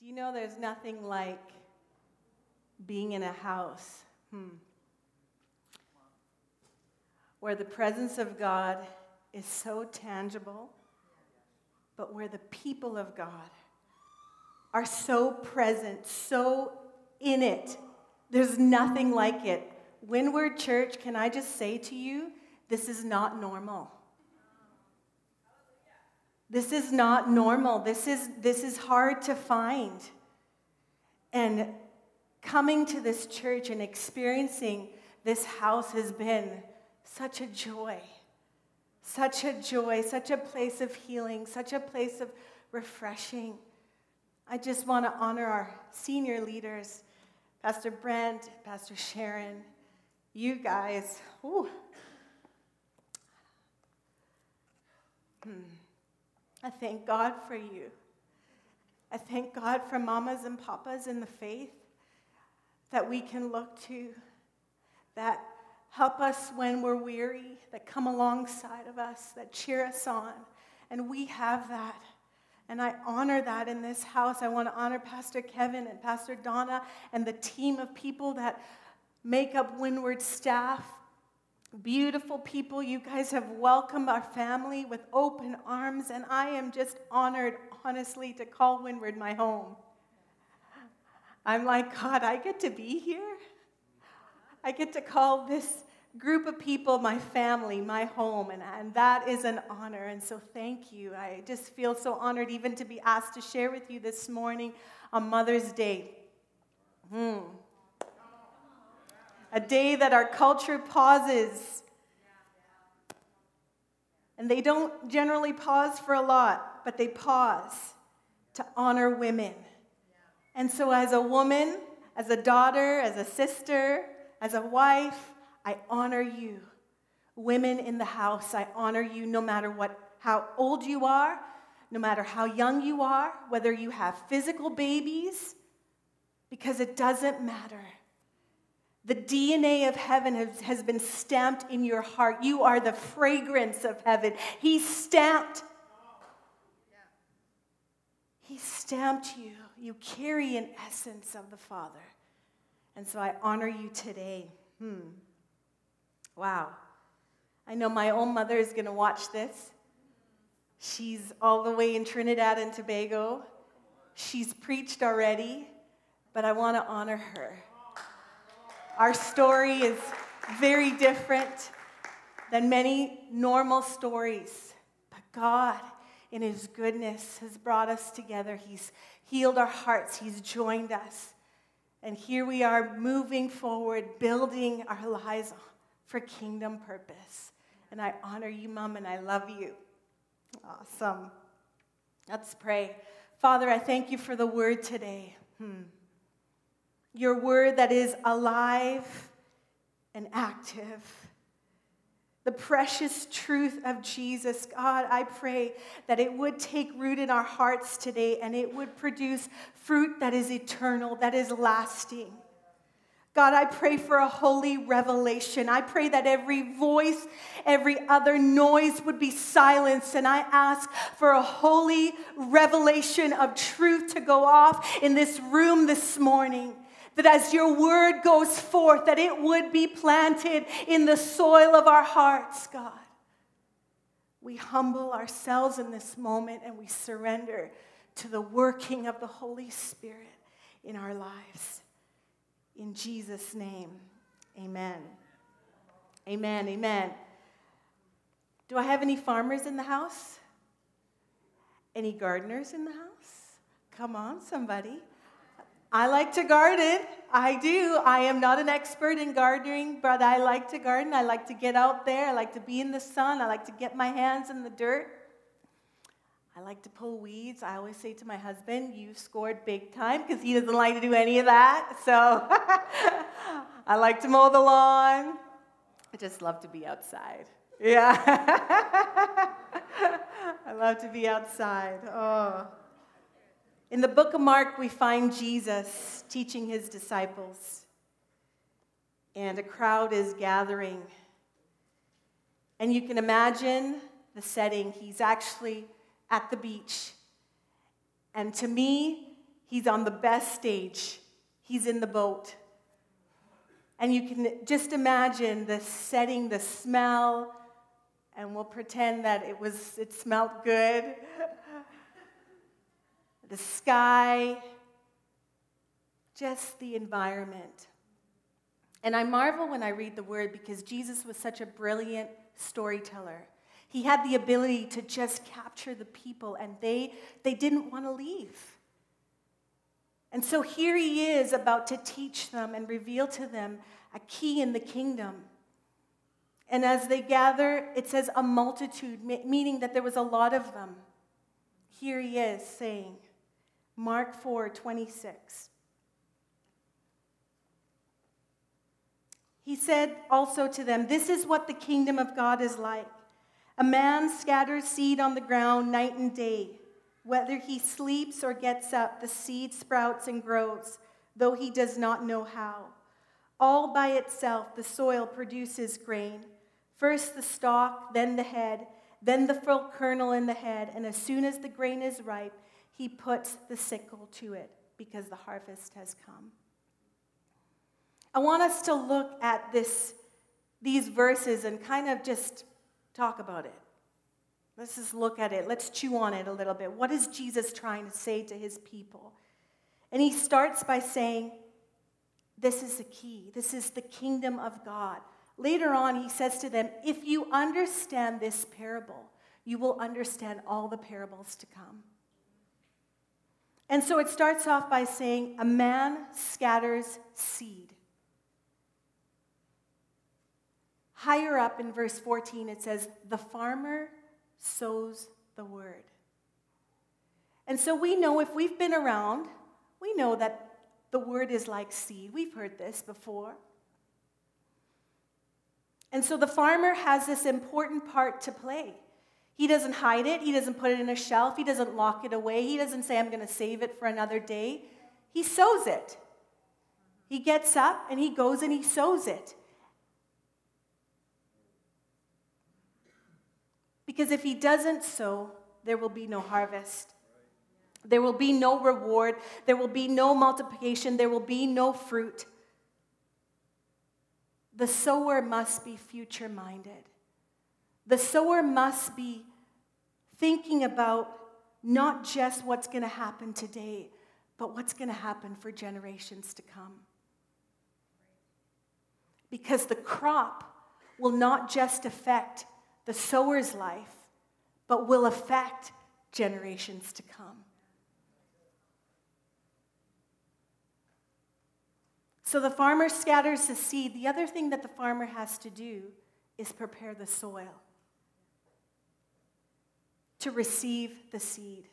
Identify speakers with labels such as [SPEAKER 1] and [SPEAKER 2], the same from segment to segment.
[SPEAKER 1] Do you know there's nothing like being in a house hmm, where the presence of God is so tangible, but where the people of God are so present, so in it? There's nothing like it. Windward Church, can I just say to you, this is not normal. This is not normal. This is, this is hard to find. And coming to this church and experiencing this house has been such a joy. Such a joy, such a place of healing, such a place of refreshing. I just want to honor our senior leaders, Pastor Brent, Pastor Sharon, you guys. Ooh. Hmm. I thank God for you. I thank God for mamas and papas in the faith that we can look to, that help us when we're weary, that come alongside of us, that cheer us on. And we have that. And I honor that in this house. I want to honor Pastor Kevin and Pastor Donna and the team of people that make up Windward staff beautiful people. You guys have welcomed our family with open arms, and I am just honored, honestly, to call Windward my home. I'm like, God, I get to be here. I get to call this group of people my family, my home, and, and that is an honor. And so, thank you. I just feel so honored even to be asked to share with you this morning on Mother's Day. Hmm a day that our culture pauses. And they don't generally pause for a lot, but they pause to honor women. And so, as a woman, as a daughter, as a sister, as a wife, I honor you. Women in the house, I honor you no matter what, how old you are, no matter how young you are, whether you have physical babies, because it doesn't matter. The DNA of heaven has, has been stamped in your heart. You are the fragrance of heaven. He stamped. He stamped you. You carry an essence of the Father. And so I honor you today. Hmm. Wow. I know my own mother is going to watch this. She's all the way in Trinidad and Tobago. She's preached already, but I want to honor her. Our story is very different than many normal stories. But God, in His goodness, has brought us together. He's healed our hearts, He's joined us. And here we are moving forward, building our lives for kingdom purpose. And I honor you, Mom, and I love you. Awesome. Let's pray. Father, I thank you for the word today. Hmm your word that is alive and active. The precious truth of Jesus, God, I pray that it would take root in our hearts today and it would produce fruit that is eternal, that is lasting. God, I pray for a holy revelation. I pray that every voice, every other noise would be silenced. And I ask for a holy revelation of truth to go off in this room this morning that as your word goes forth, that it would be planted in the soil of our hearts, God. We humble ourselves in this moment and we surrender to the working of the Holy Spirit in our lives. In Jesus' name, amen. Amen, amen. Do I have any farmers in the house? Any gardeners in the house? Come on, somebody. I like to garden. I do. I am not an expert in gardening, but I like to garden. I like to get out there. I like to be in the sun. I like to get my hands in the dirt. I like to pull weeds. I always say to my husband, You scored big time because he doesn't like to do any of that. So I like to mow the lawn. I just love to be outside. Yeah. I love to be outside. Oh. In the book of Mark, we find Jesus teaching his disciples, and a crowd is gathering. And you can imagine the setting. He's actually at the beach. And to me, He's on the best stage, he's in the boat. And you can just imagine the setting, the smell, and we'll pretend that it was it smelled good. the sky, just the environment. And I marvel when I read the word because Jesus was such a brilliant storyteller. He had the ability to just capture the people, and they, they didn't want to leave. And so here he is about to teach them and reveal to them a key in the kingdom. And as they gather, it says a multitude, meaning that there was a lot of them. Here he is saying, Mark 4 26. He said also to them, This is what the kingdom of God is like. A man scatters seed on the ground night and day. Whether he sleeps or gets up, the seed sprouts and grows, though he does not know how. All by itself, the soil produces grain. First the stalk, then the head, then the full kernel in the head, and as soon as the grain is ripe, he puts the sickle to it because the harvest has come. I want us to look at this, these verses and kind of just talk about it. Let's just look at it. Let's chew on it a little bit. What is Jesus trying to say to his people? And he starts by saying, This is the key. This is the kingdom of God. Later on, he says to them, If you understand this parable, you will understand all the parables to come. And so it starts off by saying, A man scatters seed. Higher up in verse 14, it says, The farmer sows the word. And so we know if we've been around, we know that the word is like seed. We've heard this before. And so the farmer has this important part to play. He doesn't hide it, he doesn't put it in a shelf, he doesn't lock it away, he doesn't say, I'm going to save it for another day. He sows it. He gets up and he goes and he sows it. Because if he doesn't sow, there will be no harvest. There will be no reward. There will be no multiplication. There will be no fruit. The sower must be future minded. The sower must be thinking about not just what's going to happen today, but what's going to happen for generations to come. Because the crop will not just affect the sower's life, but will affect generations to come. So the farmer scatters the seed. The other thing that the farmer has to do is prepare the soil to receive the seed.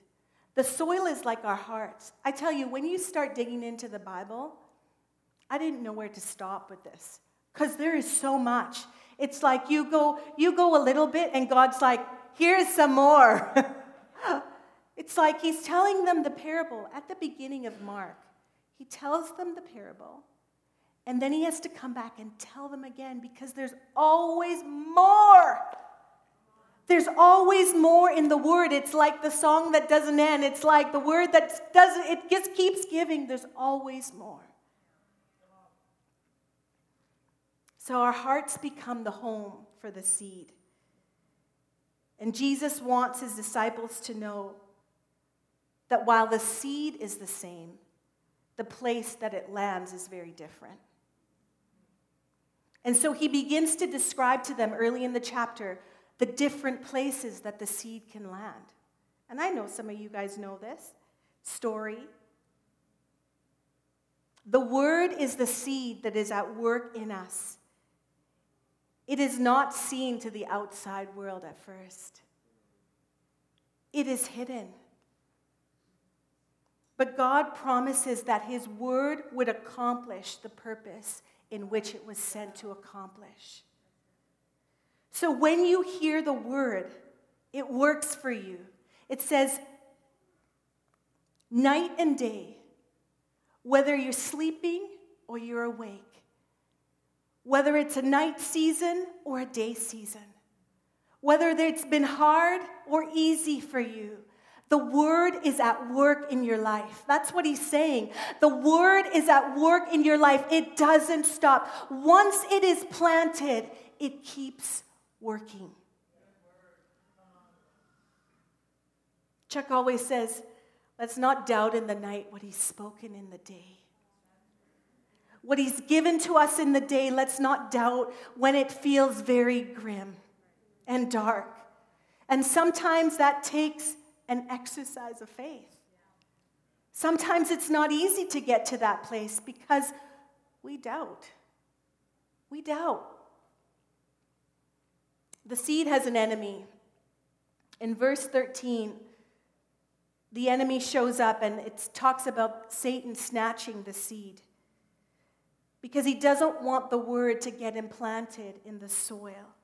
[SPEAKER 1] The soil is like our hearts. I tell you, when you start digging into the Bible, I didn't know where to stop with this because there is so much. It's like you go, you go a little bit, and God's like, here's some more. it's like he's telling them the parable at the beginning of Mark. He tells them the parable, and then he has to come back and tell them again because there's always more. There's always more in the word. It's like the song that doesn't end. It's like the word that doesn't, it just keeps giving. There's always more. So our hearts become the home for the seed. And Jesus wants his disciples to know that while the seed is the same, the place that it lands is very different. And so he begins to describe to them early in the chapter the different places that the seed can land. And I know some of you guys know this story. The word is the seed that is at work in us. It is not seen to the outside world at first, it is hidden. But God promises that His word would accomplish the purpose in which it was sent to accomplish. So when you hear the word, it works for you. It says, night and day, whether you're sleeping or you're awake whether it's a night season or a day season, whether it's been hard or easy for you, The word is at work in your life. That's what he's saying. The word is at work in your life. It doesn't stop. Once it is planted, it keeps working. Chuck always says, let's not doubt in the night what he's spoken in the day. What he's given to us in the day, let's not doubt when it feels very grim and dark. And sometimes that takes an exercise of faith. Sometimes it's not easy to get to that place because we doubt. We doubt. The seed has an enemy. In verse 13, the enemy shows up and it talks about Satan snatching the seed because he doesn't want the word to get implanted in the soil.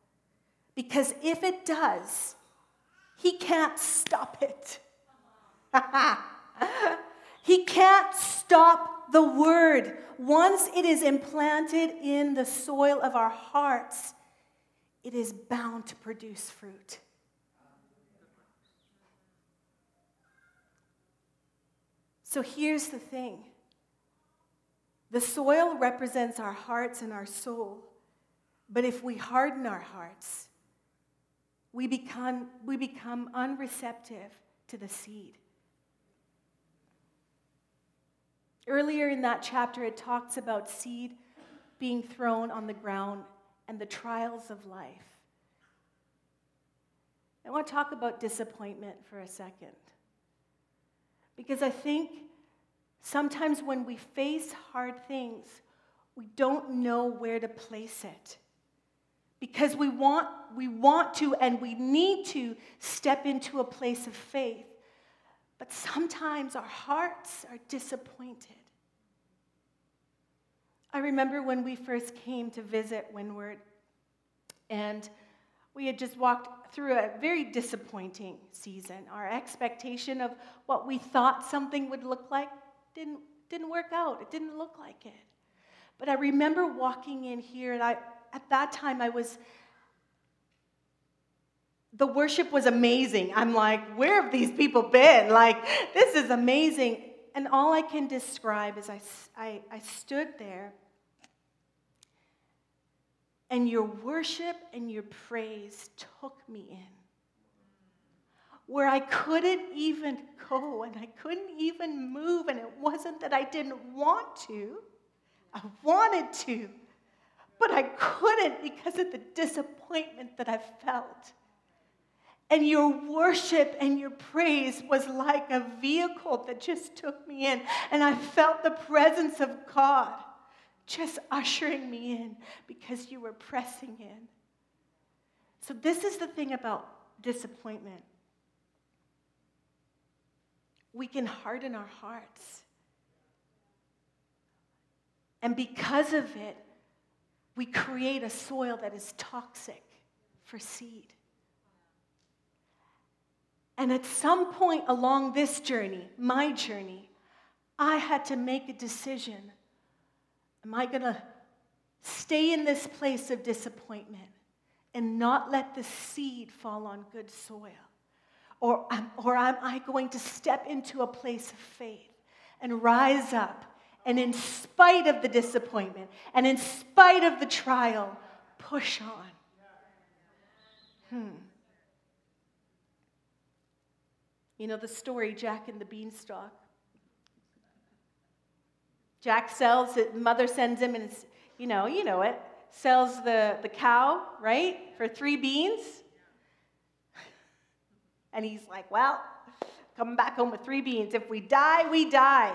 [SPEAKER 1] Because if it does, he can't stop it. he can't stop the word. Once it is implanted in the soil of our hearts, it is bound to produce fruit. So here's the thing the soil represents our hearts and our soul. But if we harden our hearts, we become, we become unreceptive to the seed. Earlier in that chapter, it talks about seed being thrown on the ground and the trials of life. I want to talk about disappointment for a second. Because I think sometimes when we face hard things, we don't know where to place it because we want, we want to and we need to step into a place of faith. But sometimes our hearts are disappointed. I remember when we first came to visit Windward, and we had just walked through a very disappointing season. Our expectation of what we thought something would look like didn't, didn't work out, it didn't look like it. But I remember walking in here, and I, at that time, I was, the worship was amazing. I'm like, where have these people been? Like, this is amazing. And all I can describe is I, I, I stood there, and your worship and your praise took me in. Where I couldn't even go and I couldn't even move, and it wasn't that I didn't want to, I wanted to but I couldn't because of the disappointment that I felt. And your worship and your praise was like a vehicle that just took me in. And I felt the presence of God just ushering me in because you were pressing in. So, this is the thing about disappointment. We can harden our hearts. And because of it, we create a soil that is toxic for seed. And at some point along this journey, my journey, I had to make a decision. Am I going to stay in this place of disappointment and not let the seed fall on good soil? Or, or am I going to step into a place of faith and rise up and in spite of the disappointment and in spite of the trial, push on. Hmm. You know the story, Jack and the Beanstalk. Jack sells it, mother sends him, and it's, you know, you know it, sells the, the cow, right, for three beans. And he's like, well, coming back home with three beans. If we die, we die.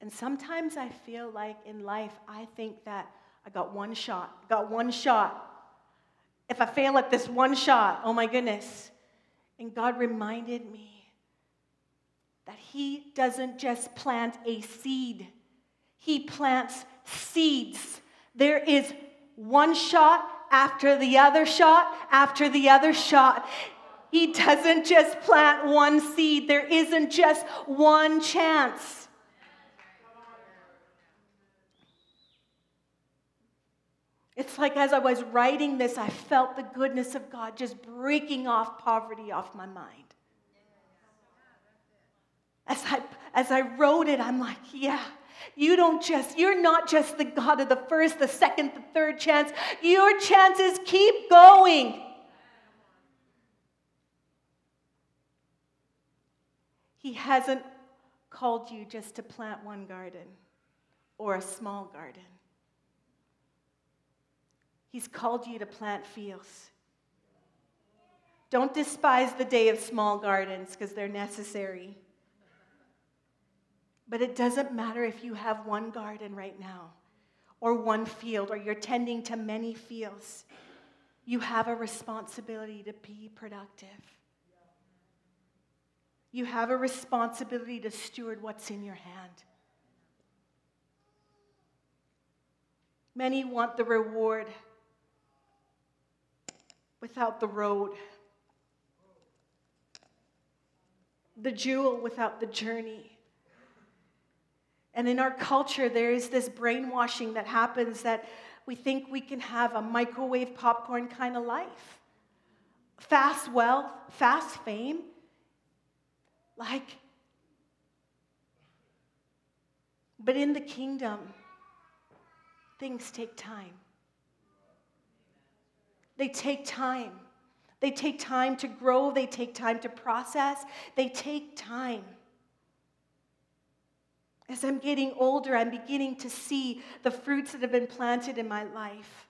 [SPEAKER 1] And sometimes I feel like in life, I think that I got one shot, got one shot. If I fail at this one shot, oh my goodness. And God reminded me that He doesn't just plant a seed, He plants seeds. There is one shot after the other shot after the other shot. He doesn't just plant one seed, there isn't just one chance. It's like as I was writing this, I felt the goodness of God just breaking off poverty off my mind. As I, as I wrote it, I'm like, yeah, you don't just, you're not just the God of the first, the second, the third chance. Your chances keep going. He hasn't called you just to plant one garden or a small garden. He's called you to plant fields. Don't despise the day of small gardens because they're necessary. But it doesn't matter if you have one garden right now, or one field, or you're tending to many fields. You have a responsibility to be productive. You have a responsibility to steward what's in your hand. Many want the reward without the road, the jewel without the journey. And in our culture, there is this brainwashing that happens that we think we can have a microwave popcorn kind of life. Fast wealth, fast fame. Like, but in the kingdom, things take time. They take time. They take time to grow, they take time to process, they take time. As I'm getting older, I'm beginning to see the fruits that have been planted in my life.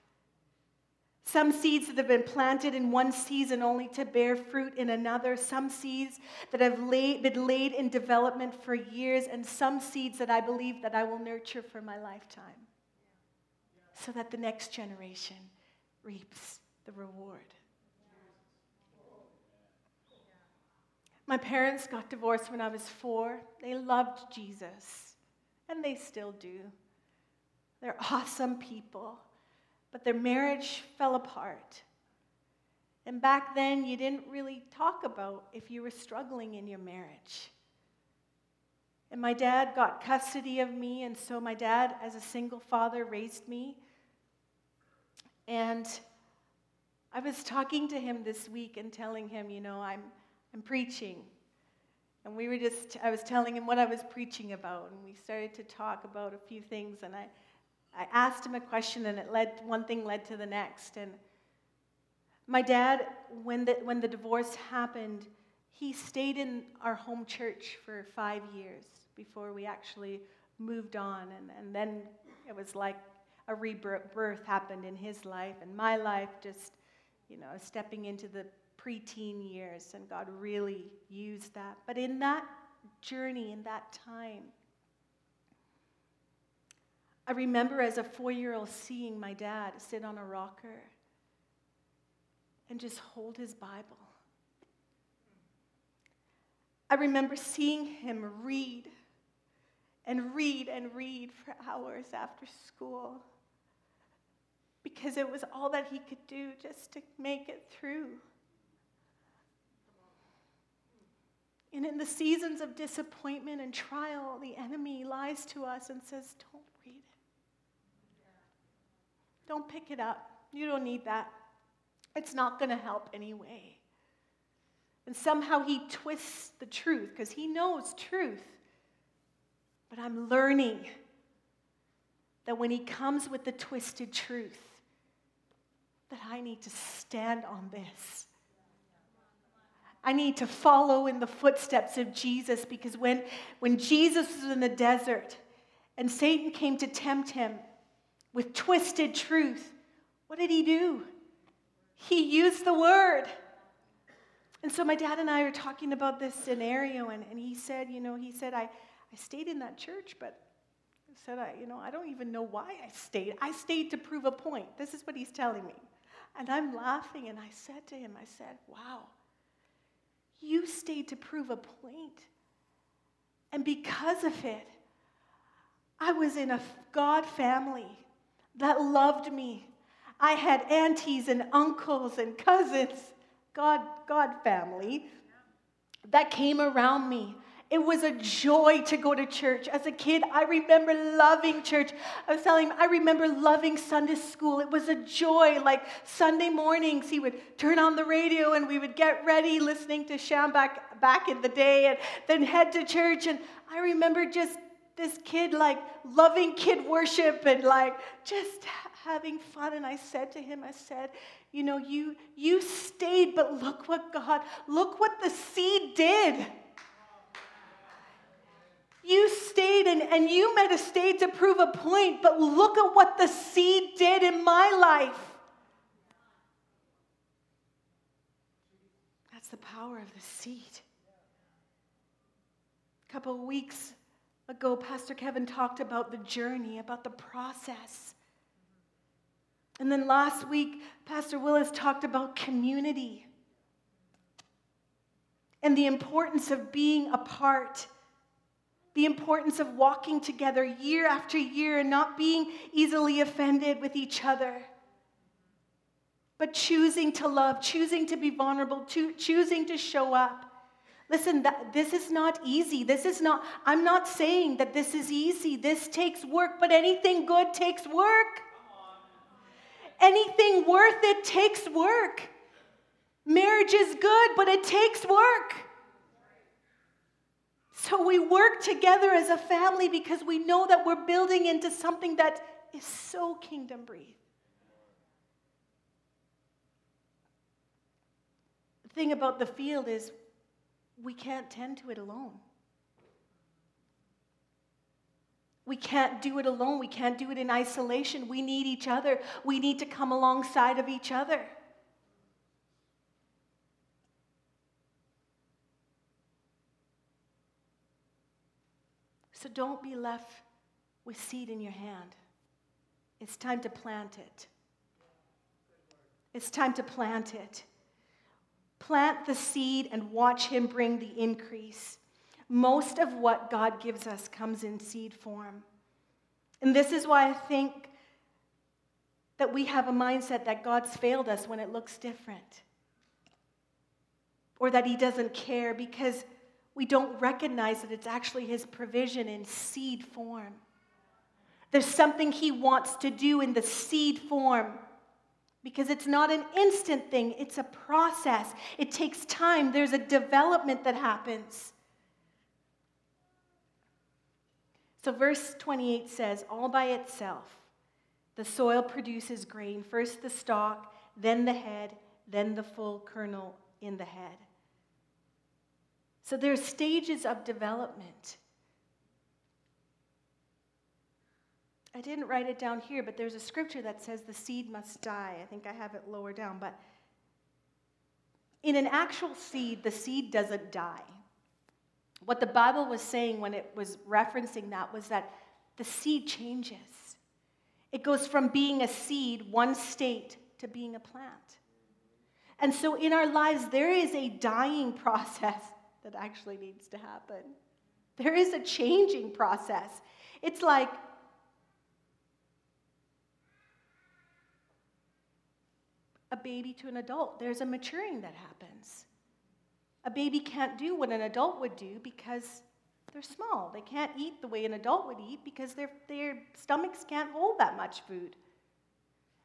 [SPEAKER 1] Some seeds that have been planted in one season only to bear fruit in another. Some seeds that have laid, been laid in development for years, and some seeds that I believe that I will nurture for my lifetime so that the next generation reaps the reward. My parents got divorced when I was four. They loved Jesus and they still do. They're awesome people, but their marriage fell apart. And back then, you didn't really talk about if you were struggling in your marriage. And my dad got custody of me, and so my dad, as a single father, raised me. And I was talking to him this week and telling him, you know, I'm, I'm preaching and we were just, I was telling him what I was preaching about, and we started to talk about a few things. And I, I asked him a question, and it led, one thing led to the next. And my dad, when the, when the divorce happened, he stayed in our home church for five years before we actually moved on. And, and then it was like a rebirth happened in his life, and my life just, you know, stepping into the preteen years, and God really used that. But in that journey, in that time, I remember as a four year old seeing my dad sit on a rocker and just hold his Bible. I remember seeing him read and read and read for hours after school because it was all that he could do just to make it through. And in the seasons of disappointment and trial, the enemy lies to us and says, Don't read it. Don't pick it up. You don't need that. It's not going to help anyway. And somehow he twists the truth because he knows truth. But I'm learning that when he comes with the twisted truth, that I need to stand on this I need to follow in the footsteps of Jesus because when, when Jesus was in the desert and Satan came to tempt him with twisted truth, what did he do? He used the word. And so my dad and I were talking about this scenario, and, and he said, you know, he said, I, I stayed in that church, but I said, I, you know, I don't even know why I stayed. I stayed to prove a point. This is what he's telling me. And I'm laughing, and I said to him, I said, wow. You stayed to prove a point. And because of it, I was in a God family that loved me. I had aunties and uncles and cousins, God, God family, that came around me It was a joy to go to church. As a kid, I remember loving church. I was telling him, I remember loving Sunday school. It was a joy. Like Sunday mornings, he would turn on the radio and we would get ready listening to Schambach back in the day and then head to church. And I remember just this kid like loving kid worship and like just having fun. And I said to him, I said, you know, you you stayed, but look what God, look what the seed did. You stayed and, and you might have stayed to prove a point, but look at what the seed did in my life. That's the power of the seed. A couple weeks ago, Pastor Kevin talked about the journey, about the process. And then last week, Pastor Willis talked about community and the importance of being a part, the importance of walking together year after year and not being easily offended with each other, but choosing to love, choosing to be vulnerable, choosing to show up. Listen, that, this is not easy. This is not, I'm not saying that this is easy. This takes work, but anything good takes work. Anything worth it takes work. Marriage is good, but it takes work. We work together as a family because we know that we're building into something that is so kingdom breathed. The thing about the field is we can't tend to it alone. We can't do it alone. We can't do it in isolation. We need each other. We need to come alongside of each other. So don't be left with seed in your hand. It's time to plant it. It's time to plant it. Plant the seed and watch Him bring the increase. Most of what God gives us comes in seed form. And this is why I think that we have a mindset that God's failed us when it looks different, or that He doesn't care because we don't recognize that it's actually His provision in seed form. There's something He wants to do in the seed form because it's not an instant thing, it's a process. It takes time, there's a development that happens. So, verse 28 says, All by itself, the soil produces grain, first the stalk, then the head, then the full kernel in the head. So, there's stages of development. I didn't write it down here, but there's a scripture that says the seed must die. I think I have it lower down. But in an actual seed, the seed doesn't die. What the Bible was saying when it was referencing that was that the seed changes. It goes from being a seed, one state, to being a plant. And so in our lives, there is a dying process that actually needs to happen. There is a changing process. It's like a baby to an adult, there's a maturing that happens. A baby can't do what an adult would do because they're small. They can't eat the way an adult would eat because their, their stomachs can't hold that much food.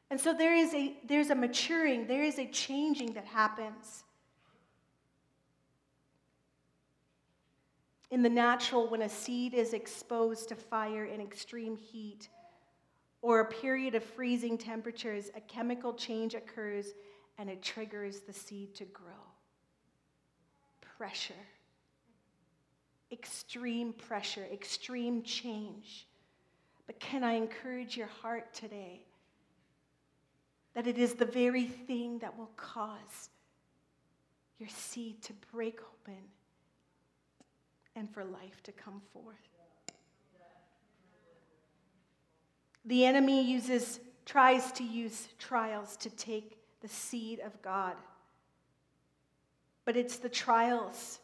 [SPEAKER 1] And so there is a, there's a maturing, there is a changing that happens. In the natural, when a seed is exposed to fire and extreme heat, or a period of freezing temperatures, a chemical change occurs and it triggers the seed to grow. Pressure, extreme pressure, extreme change. But can I encourage your heart today that it is the very thing that will cause your seed to break open and for life to come forth? The enemy uses, tries to use trials to take the seed of God. But it's the trials.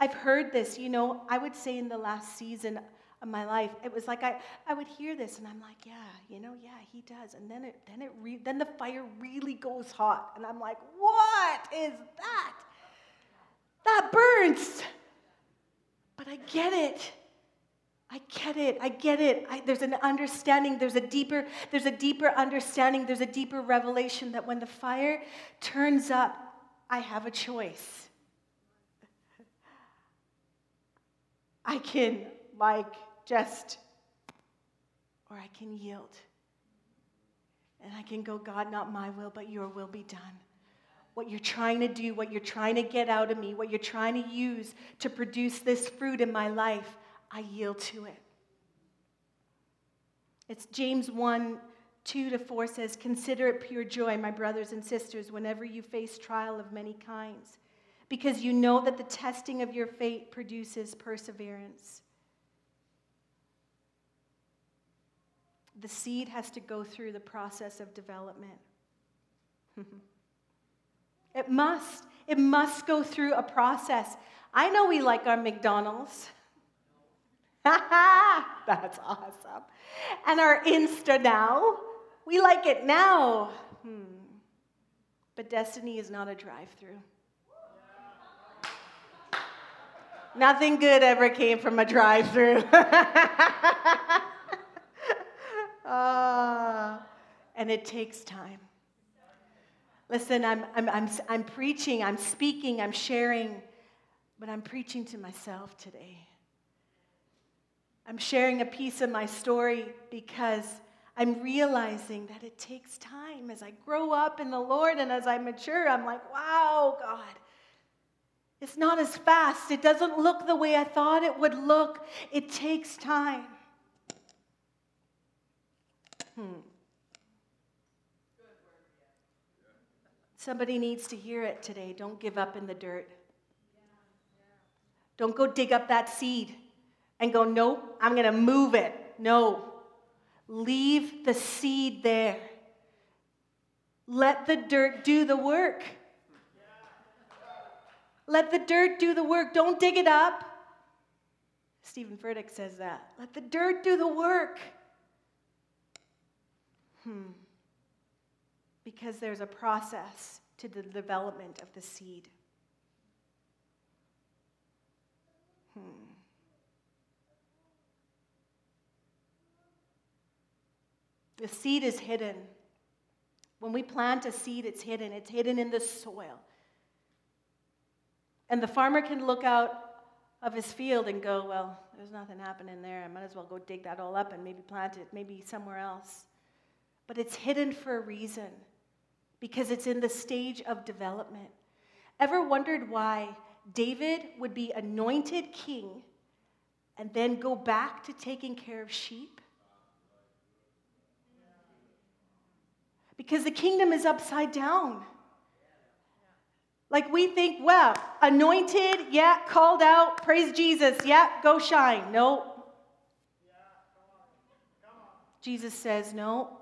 [SPEAKER 1] I've heard this, you know, I would say in the last season of my life, it was like I, I would hear this and I'm like, yeah, you know, yeah, he does. And then it then it re, then the fire really goes hot. And I'm like, what is that? That burns. I get it. I get it. I get it. I, there's an understanding. There's a deeper. There's a deeper understanding. There's a deeper revelation that when the fire turns up, I have a choice. I can like just, or I can yield. And I can go, God, not my will, but your will be done. What you're trying to do, what you're trying to get out of me, what you're trying to use to produce this fruit in my life, I yield to it. It's James 1 2 to 4 says, Consider it pure joy, my brothers and sisters, whenever you face trial of many kinds, because you know that the testing of your faith produces perseverance. The seed has to go through the process of development. it must. It must go through a process. I know we like our McDonald's. Ha ha! That's awesome. And our Insta now, we like it now. Hmm. But destiny is not a drive through. Nothing good ever came from a drive through. ah. and it takes time. Listen, I'm, I'm, I'm, I'm preaching, I'm speaking, I'm sharing, but I'm preaching to myself today. I'm sharing a piece of my story because I'm realizing that it takes time. As I grow up in the Lord and as I mature, I'm like, wow, God. It's not as fast. It doesn't look the way I thought it would look. It takes time. Hmm. Somebody needs to hear it today. Don't give up in the dirt. Don't go dig up that seed and go, nope, I'm going to move it. No. Leave the seed there. Let the dirt do the work. Let the dirt do the work. Don't dig it up. Steven Furtick says that. Let the dirt do the work. Hmm. Because there's a process to the development of the seed. Hmm. The seed is hidden. When we plant a seed, it's hidden. It's hidden in the soil. And the farmer can look out of his field and go, Well, there's nothing happening there. I might as well go dig that all up and maybe plant it maybe somewhere else. But it's hidden for a reason because it's in the stage of development. Ever wondered why David would be anointed king and then go back to taking care of sheep? because the kingdom is upside down. Like we think, well, anointed, yeah, called out, praise Jesus, yeah, go shine. No. Jesus says, no.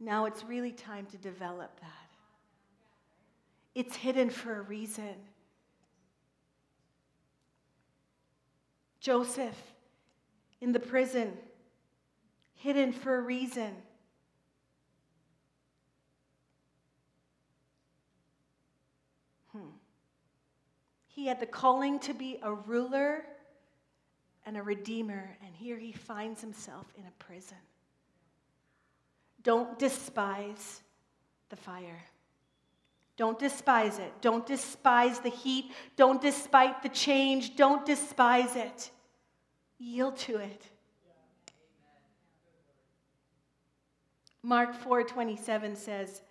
[SPEAKER 1] Now it's really time to develop that. It's hidden for a reason. Joseph in the prison, hidden for a reason. Hmm. He had the calling to be a ruler and a redeemer, and here he finds himself in a prison. Don't despise the fire. Don't despise it. Don't despise the heat. Don't despise the change. Don't despise it. Yield to it. Mark 4:27 says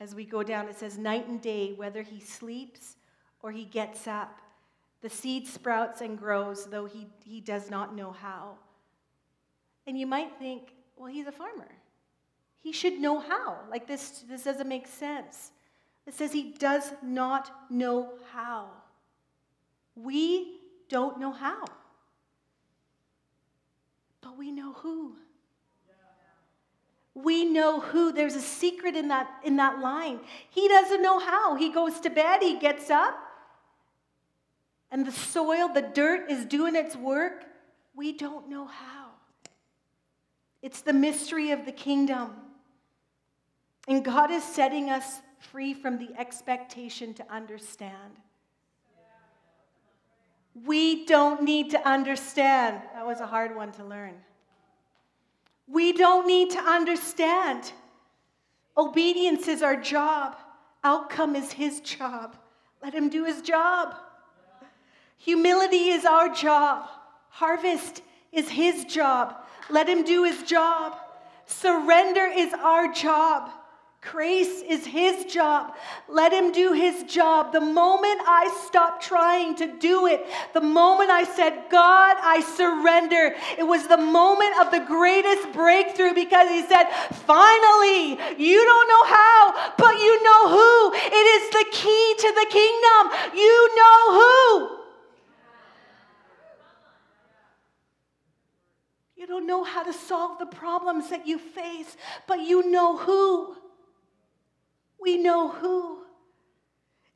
[SPEAKER 1] as we go down it says night and day whether he sleeps or he gets up. The seed sprouts and grows, though he, he does not know how. And you might think, well, he's a farmer. He should know how. Like this, this doesn't make sense. It says he does not know how. We don't know how. But we know who. We know who. There's a secret in that, in that line. He doesn't know how. He goes to bed, he gets up, and the soil, the dirt is doing its work, we don't know how. It's the mystery of the kingdom. And God is setting us free from the expectation to understand. We don't need to understand. That was a hard one to learn. We don't need to understand. Obedience is our job, outcome is His job. Let Him do His job. Humility is our job, harvest is His job. Let Him do His job. Surrender is our job. Grace is his job. Let him do his job. The moment I stopped trying to do it, the moment I said, God, I surrender, it was the moment of the greatest breakthrough because he said, finally, you don't know how, but you know who. It is the key to the kingdom. You know who. You don't know how to solve the problems that you face, but you know who. We know who.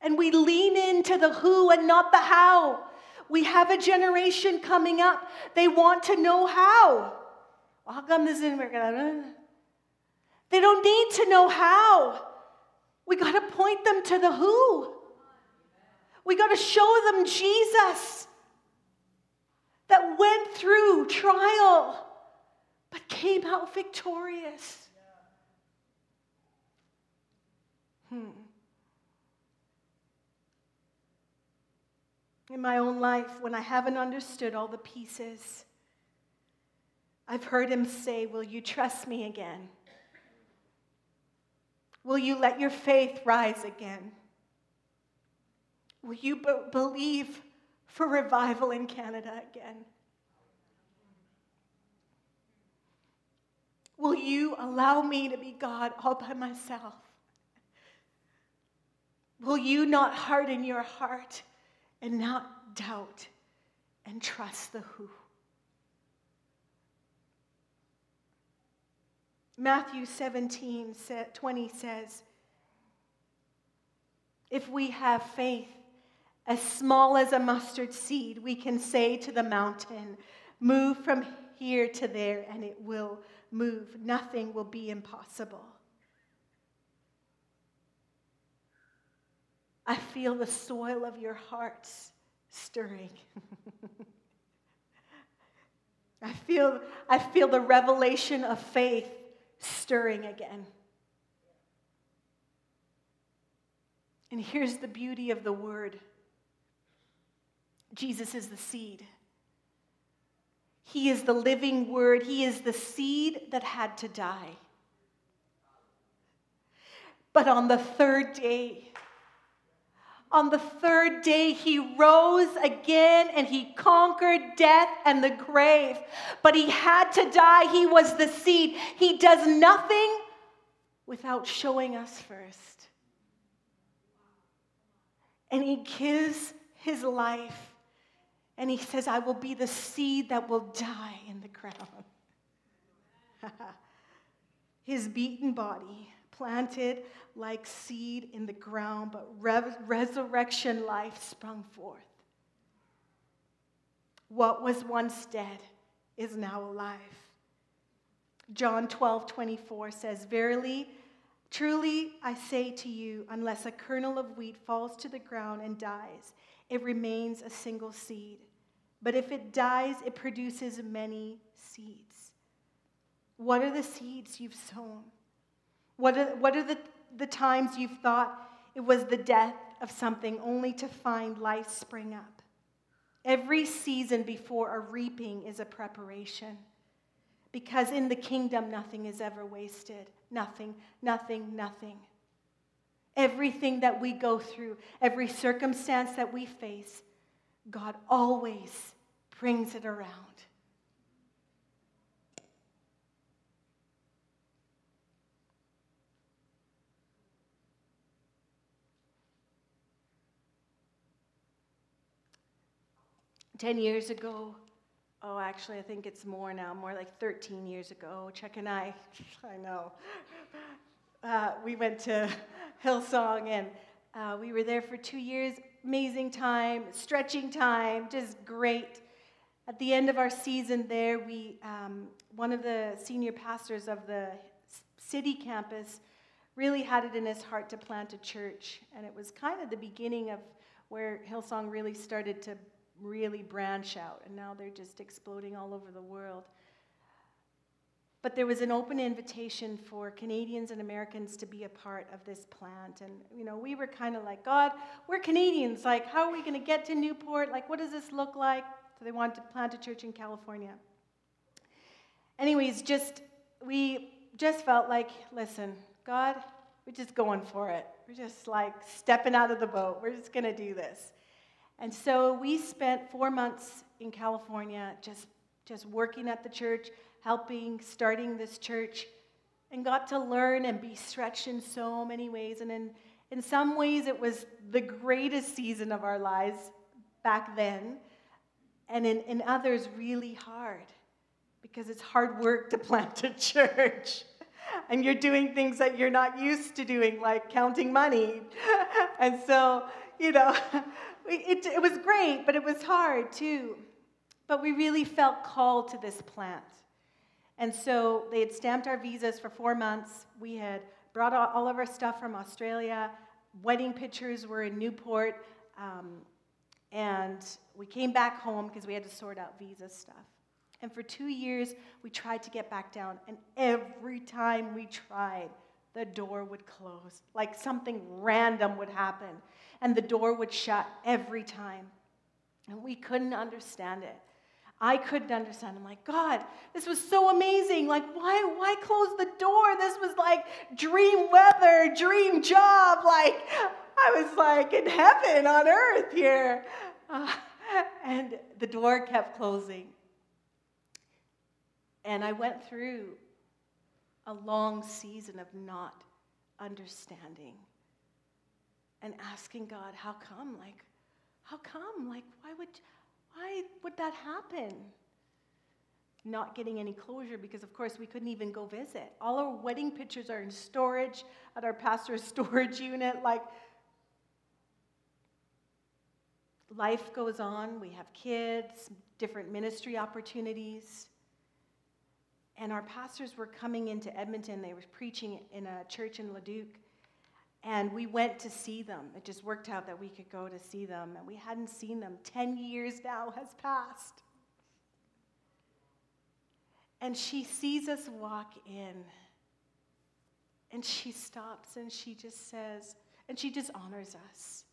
[SPEAKER 1] And we lean into the who and not the how. We have a generation coming up. They want to know how. Well, how come this isn't working? They don't need to know how. We got to point them to the who. We got to show them Jesus that went through trial but came out victorious. Hmm. In my own life, when I haven't understood all the pieces, I've heard him say, Will you trust me again? Will you let your faith rise again? Will you be- believe for revival in Canada again? Will you allow me to be God all by myself? Will you not harden your heart and not doubt and trust the who? Matthew 17, 20 says, If we have faith as small as a mustard seed, we can say to the mountain, Move from here to there, and it will move. Nothing will be impossible. I feel the soil of your hearts stirring. I feel, I feel the revelation of faith stirring again. And here's the beauty of the word Jesus is the seed. He is the living word. He is the seed that had to die. But on the third day, on the third day, he rose again and he conquered death and the grave. But he had to die. He was the seed. He does nothing without showing us first. And he gives his life. And he says, I will be the seed that will die in the ground. his beaten body planted like seed in the ground, but re- resurrection life sprung forth. What was once dead is now alive. John 12, 24 says, Verily, truly I say to you, unless a kernel of wheat falls to the ground and dies, it remains a single seed. But if it dies, it produces many seeds. What are the seeds you've sown? What are, what are the, the times you've thought it was the death of something only to find life spring up? Every season before a reaping is a preparation. Because in the kingdom, nothing is ever wasted. Nothing, nothing, nothing. Everything that we go through, every circumstance that we face, God always brings it around. 10 years ago, oh, actually, I think it's more now, more like 13 years ago, Chuck and I, I know, uh, we went to Hillsong and uh, we were there for two years. Amazing time, stretching time, just great. At the end of our season there, we, um, one of the senior pastors of the city campus really had it in his heart to plant a church. And it was kind of the beginning of where Hillsong really started to really branch out, and now they're just exploding all over the world. But there was an open invitation for Canadians and Americans to be a part of this plant. And, you know, we were kind of like, God, we're Canadians. Like, how are we going to get to Newport? Like, what does this look like? So they wanted to plant a church in California. Anyways, just, we just felt like, listen, God, we're just going for it. We're just like stepping out of the boat. We're just going to do this. And so we spent four months in California just, just working at the church helping, starting this church, and got to learn and be stretched in so many ways. And in, in some ways, it was the greatest season of our lives back then, and in, in others, really hard because it's hard work to plant a church. and you're doing things that you're not used to doing, like counting money. and so, you know, it, it was great, but it was hard too. But we really felt called to this plant. And so they had stamped our visas for four months. We had brought all of our stuff from Australia. Wedding pictures were in Newport. Um, and we came back home because we had to sort out visa stuff. And for two years, we tried to get back down. And every time we tried, the door would close. Like something random would happen. And the door would shut every time. And we couldn't understand it. I couldn't understand. I'm like, God, this was so amazing. Like, why, why close the door? This was like dream weather, dream job. Like, I was like in heaven on earth here. Uh, and the door kept closing. And I went through a long season of not understanding and asking God, how come? Like, how come? Like, why would why would that happen? Not getting any closure because, of course, we couldn't even go visit. All our wedding pictures are in storage at our pastor's storage unit. Like, life goes on. We have kids, different ministry opportunities. And our pastors were coming into Edmonton. They were preaching in a church in Leduc. And we went to see them. It just worked out that we could go to see them. And we hadn't seen them. 10 years now has passed. And she sees us walk in. And she stops and she just says, and she just honors us.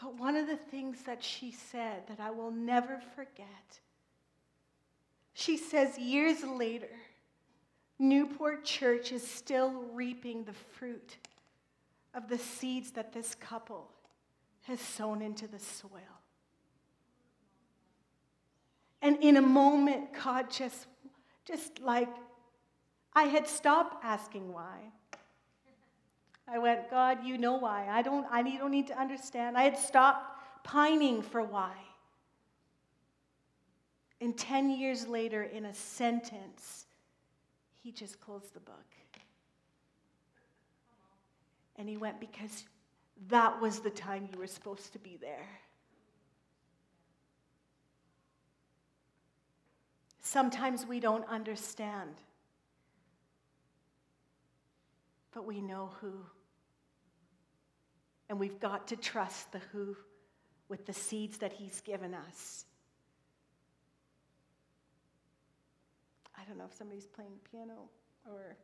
[SPEAKER 1] But one of the things that she said that I will never forget, she says years later, Newport Church is still reaping the fruit of the seeds that this couple has sown into the soil. And in a moment, God just, just like, I had stopped asking why. I went, God, you know why. I don't, I don't need to understand. I had stopped pining for why. And 10 years later, in a sentence, he just closed the book. And he went, Because that was the time you were supposed to be there. Sometimes we don't understand, but we know who. And we've got to trust the who with the seeds that he's given us. I don't know if somebody's playing piano or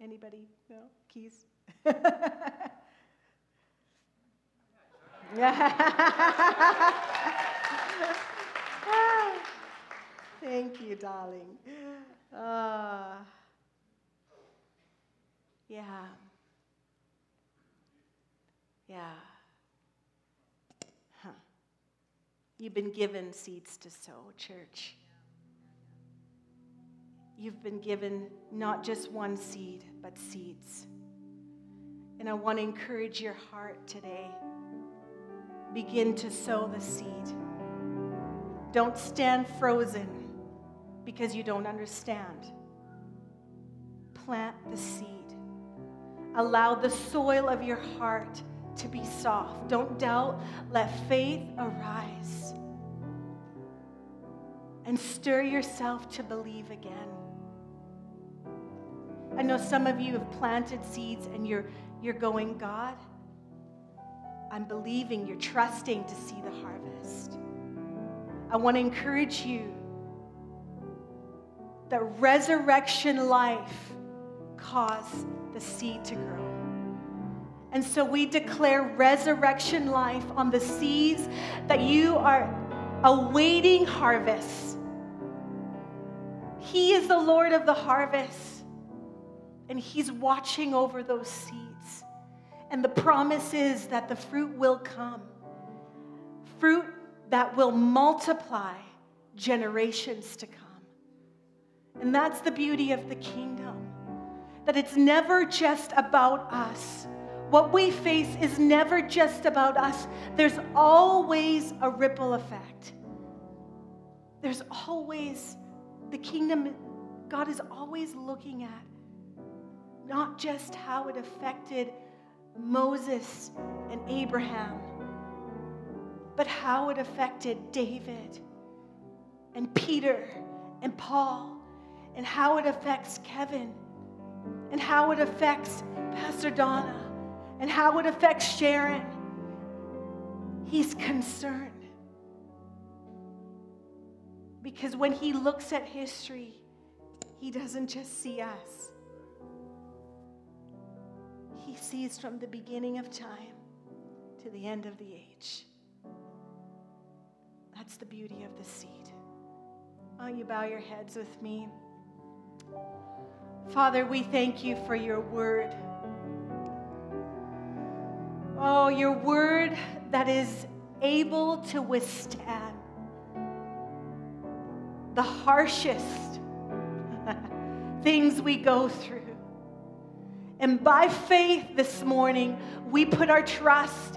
[SPEAKER 1] anybody, no? Keys? Thank you, darling. Uh, yeah. Yeah. Huh. You've been given seeds to sow, church you've been given not just one seed, but seeds. And I want to encourage your heart today. Begin to sow the seed. Don't stand frozen because you don't understand. Plant the seed. Allow the soil of your heart to be soft. Don't doubt. Let faith arise. And stir yourself to believe again. I know some of you have planted seeds and you're, you're going, God, I'm believing, you're trusting to see the harvest. I want to encourage you that resurrection life caused the seed to grow. And so we declare resurrection life on the seeds that you are awaiting harvest. He is the Lord of the harvest, and He's watching over those seeds. And the promise is that the fruit will come fruit that will multiply generations to come. And that's the beauty of the kingdom that it's never just about us. What we face is never just about us. There's always a ripple effect. There's always the kingdom, God is always looking at not just how it affected Moses and Abraham, but how it affected David and Peter and Paul, and how it affects Kevin, and how it affects Pastor Donna, and how it affects Sharon. He's concerned. Because when he looks at history, he doesn't just see us, he sees from the beginning of time to the end of the age. That's the beauty of the seed. Why don't you bow your heads with me? Father, we thank you for your word. Oh, your word that is able to withstand the harshest things we go through. And by faith this morning, we put our trust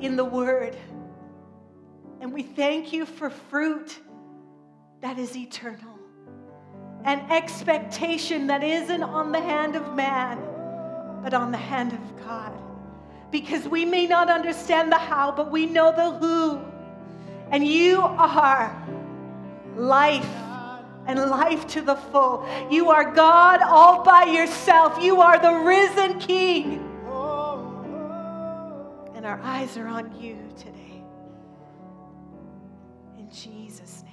[SPEAKER 1] in the Word. And we thank you for fruit that is eternal, an expectation that isn't on the hand of man, but on the hand of God. Because we may not understand the how, but we know the who. And you are life and life to the full. You are God all by yourself. You are the risen King. And our eyes are on you today. In Jesus' name.